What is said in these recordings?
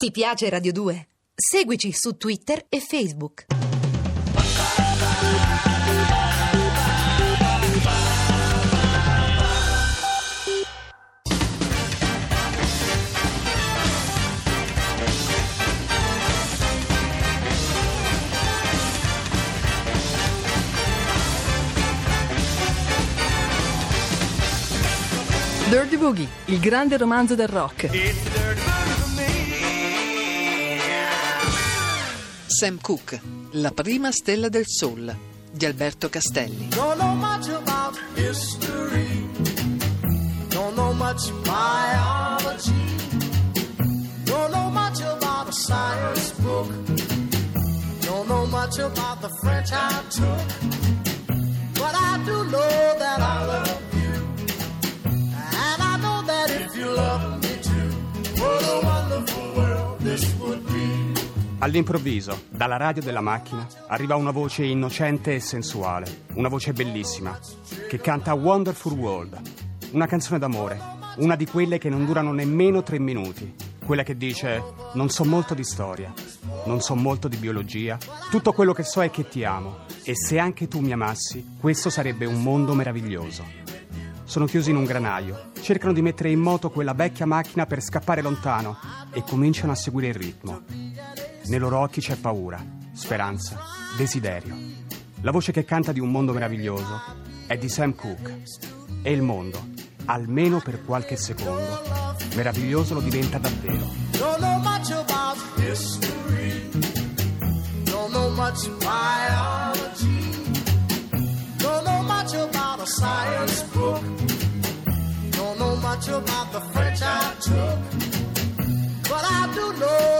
Ti piace Radio 2? Seguici su Twitter e Facebook. Dirty Boogie, il grande romanzo del rock. Sam Cooke, la prima stella del soul di Alberto Castelli. Don't know much about history. Don't know much biology. Don't know much about a science book. Don't know much about the French I took. But I do know that I love you. And I know that if you love All'improvviso, dalla radio della macchina, arriva una voce innocente e sensuale, una voce bellissima, che canta Wonderful World, una canzone d'amore, una di quelle che non durano nemmeno tre minuti, quella che dice non so molto di storia, non so molto di biologia, tutto quello che so è che ti amo e se anche tu mi amassi, questo sarebbe un mondo meraviglioso. Sono chiusi in un granaio, cercano di mettere in moto quella vecchia macchina per scappare lontano e cominciano a seguire il ritmo. Nei loro occhi c'è paura, speranza, desiderio. La voce che canta di un mondo meraviglioso è di Sam Cooke. E il mondo, almeno per qualche secondo, meraviglioso lo diventa davvero. Don't know much about history. Don't know much biology. Don't know much about a science book. Don't know much about the French I took. But I do know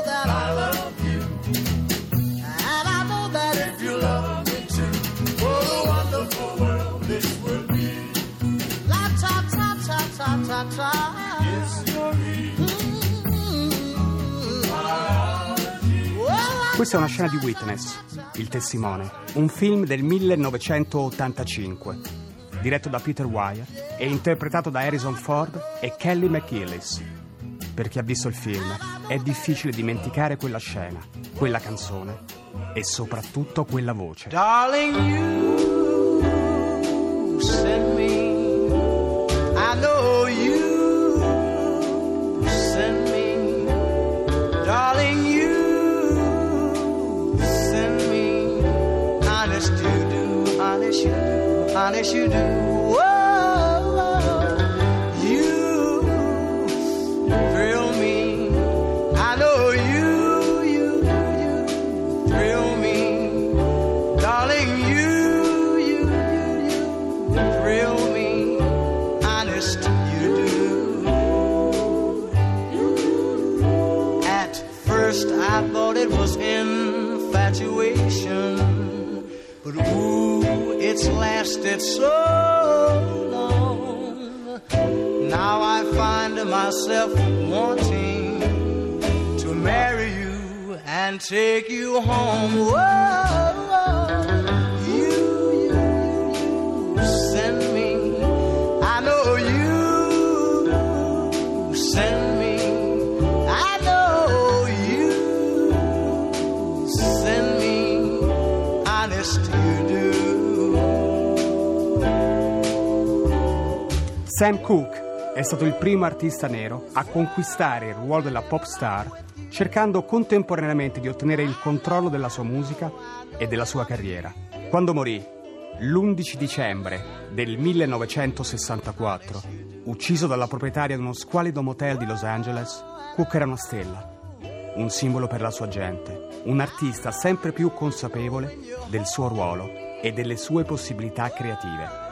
Questa è una scena di Witness, Il testimone, un film del 1985, diretto da Peter Weir e interpretato da Harrison Ford e Kelly McGillis. Per chi ha visto il film, è difficile dimenticare quella scena, quella canzone e soprattutto quella voce. Darling, you sent me. Honest you do. Whoa, you thrill me. I know you, you, you thrill me. Darling, you, you, you, you thrill me. Honest, you do. At first, I thought it was infatuation, but ooh, it's lasted so long. Now I find myself wanting to marry you and take you home. Whoa, you, Sam Cooke è stato il primo artista nero a conquistare il ruolo della pop star, cercando contemporaneamente di ottenere il controllo della sua musica e della sua carriera. Quando morì, l'11 dicembre del 1964, ucciso dalla proprietaria di uno squalido motel di Los Angeles, Cooke era una stella, un simbolo per la sua gente, un artista sempre più consapevole del suo ruolo e delle sue possibilità creative.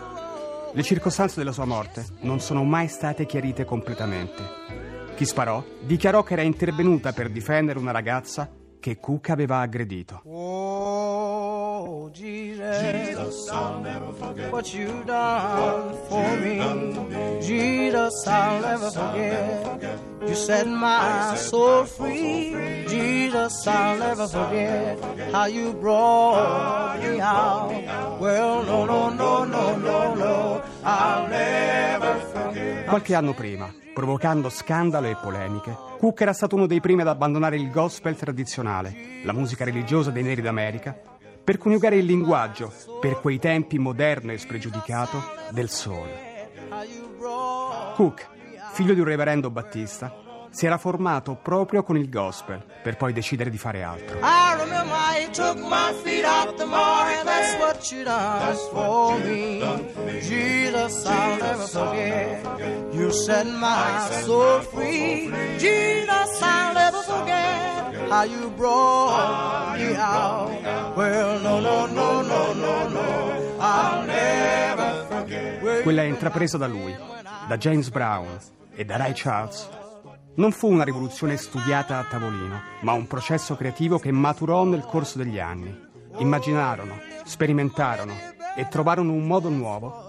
Le circostanze della sua morte non sono mai state chiarite completamente. Chi sparò dichiarò che era intervenuta per difendere una ragazza che Cook aveva aggredito. Oh, Jesus, I'll never forget what you done for me. Jesus, I'll never forget. You set my soul free. Jesus, I'll never forget how you brought me out. Well, no, no, no, no, no, Qualche anno prima, provocando scandalo e polemiche, Cook era stato uno dei primi ad abbandonare il gospel tradizionale, la musica religiosa dei neri d'America, per coniugare il linguaggio, per quei tempi moderno e spregiudicato, del soul. Cook, figlio di un reverendo battista, si era formato proprio con il gospel per poi decidere di fare altro. I Jesus, I'll never forget. You set my soul free. Jesus, I'll never forget how you brought me out. Well, no, no, no, no, no, no. I'll never forget. Quella intrapresa da lui, da James Brown e da Ray Charles non fu una rivoluzione studiata a tavolino, ma un processo creativo che maturò nel corso degli anni. Immaginarono, sperimentarono e trovarono un modo nuovo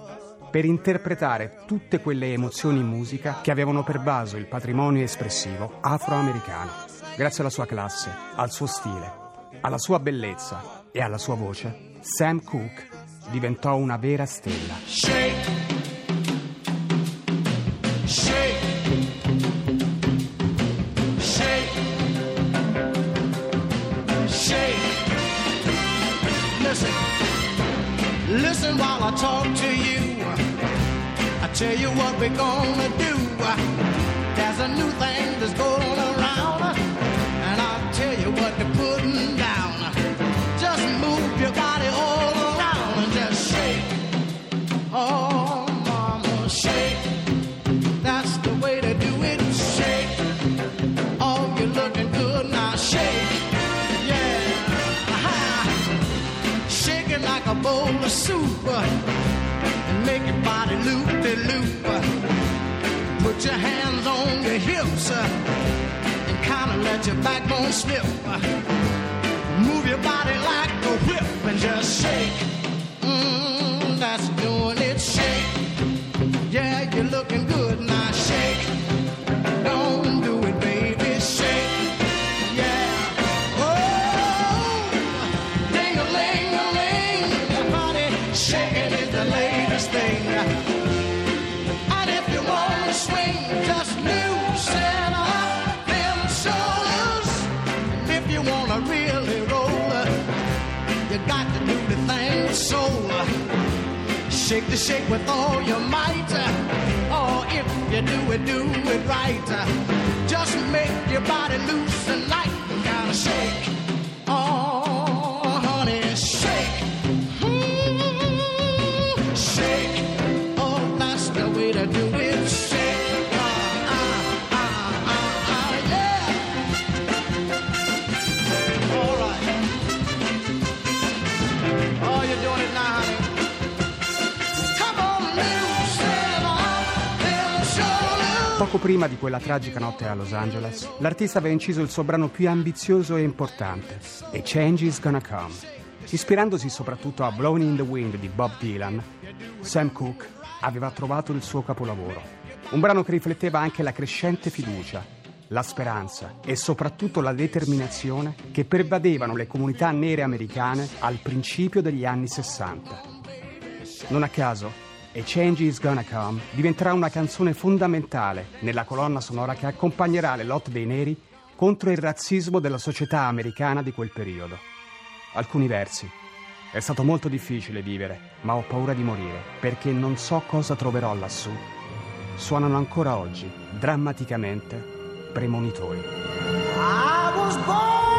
per interpretare tutte quelle emozioni in musica che avevano pervaso il patrimonio espressivo afroamericano. Grazie alla sua classe, al suo stile, alla sua bellezza e alla sua voce, Sam Cooke diventò una vera stella. Shake. Shake. Shake. Shake. Listen. Listen while I talk to you. Tell you what we're gonna do. There's a new thing that's going around. And I'll tell you what they're putting down. Just move your body all around and just shake. Oh, mama, shake. That's the way to do it. Shake. Oh, you're looking good now. Shake. Yeah. Aha. Shake it like a bowl of soup. Put your hands on your hips. uh, And kind of let your backbone slip. Move your body like a whip and just shake. Mm, that's doing it. Shake. Yeah, you're looking good now. Shake. Don't do it, baby. Shake. Yeah. Oh, ding a ling a ling. Shaking is Shake the shake with all your might. Oh, if you do it, do it right. Just make your body loose and light gotta shake. Poco prima di quella tragica notte a Los Angeles, l'artista aveva inciso il suo brano più ambizioso e importante, A Change is Gonna Come. Ispirandosi soprattutto a Blowing in the Wind di Bob Dylan, Sam Cooke aveva trovato il suo capolavoro. Un brano che rifletteva anche la crescente fiducia, la speranza e soprattutto la determinazione che pervadevano le comunità nere americane al principio degli anni 60. Non a caso, A Change is Gonna Come diventerà una canzone fondamentale nella colonna sonora che accompagnerà le lotte dei neri contro il razzismo della società americana di quel periodo. Alcuni versi. È stato molto difficile vivere, ma ho paura di morire, perché non so cosa troverò lassù. Suonano ancora oggi, drammaticamente, premonitori. I was born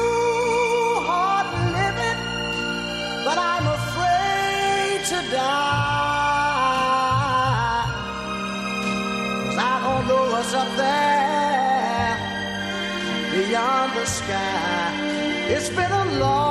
die. 'Cause I don't know what's up there beyond the sky. It's been a long,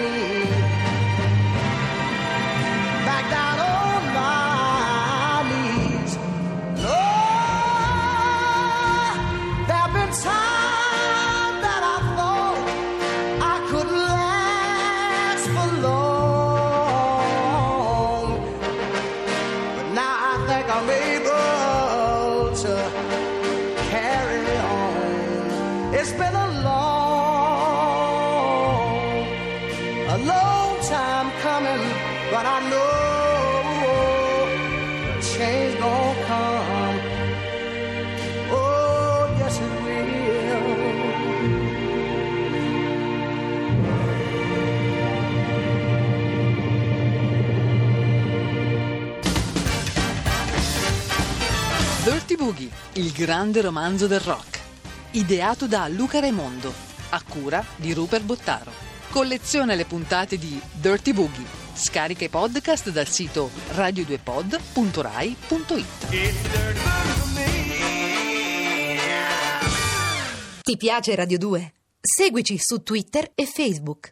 long time coming, but I know change gonna come. Oh, yes it will. Dirty Boogie, il grande romanzo del rock. Ideato da Luca Raimondo, a cura di Rupert Bottaro. Colleziona le puntate di Dirty Boogie. Scarica i podcast dal sito radio2pod.rai.it. Ti piace Radio 2? Seguici su Twitter e Facebook.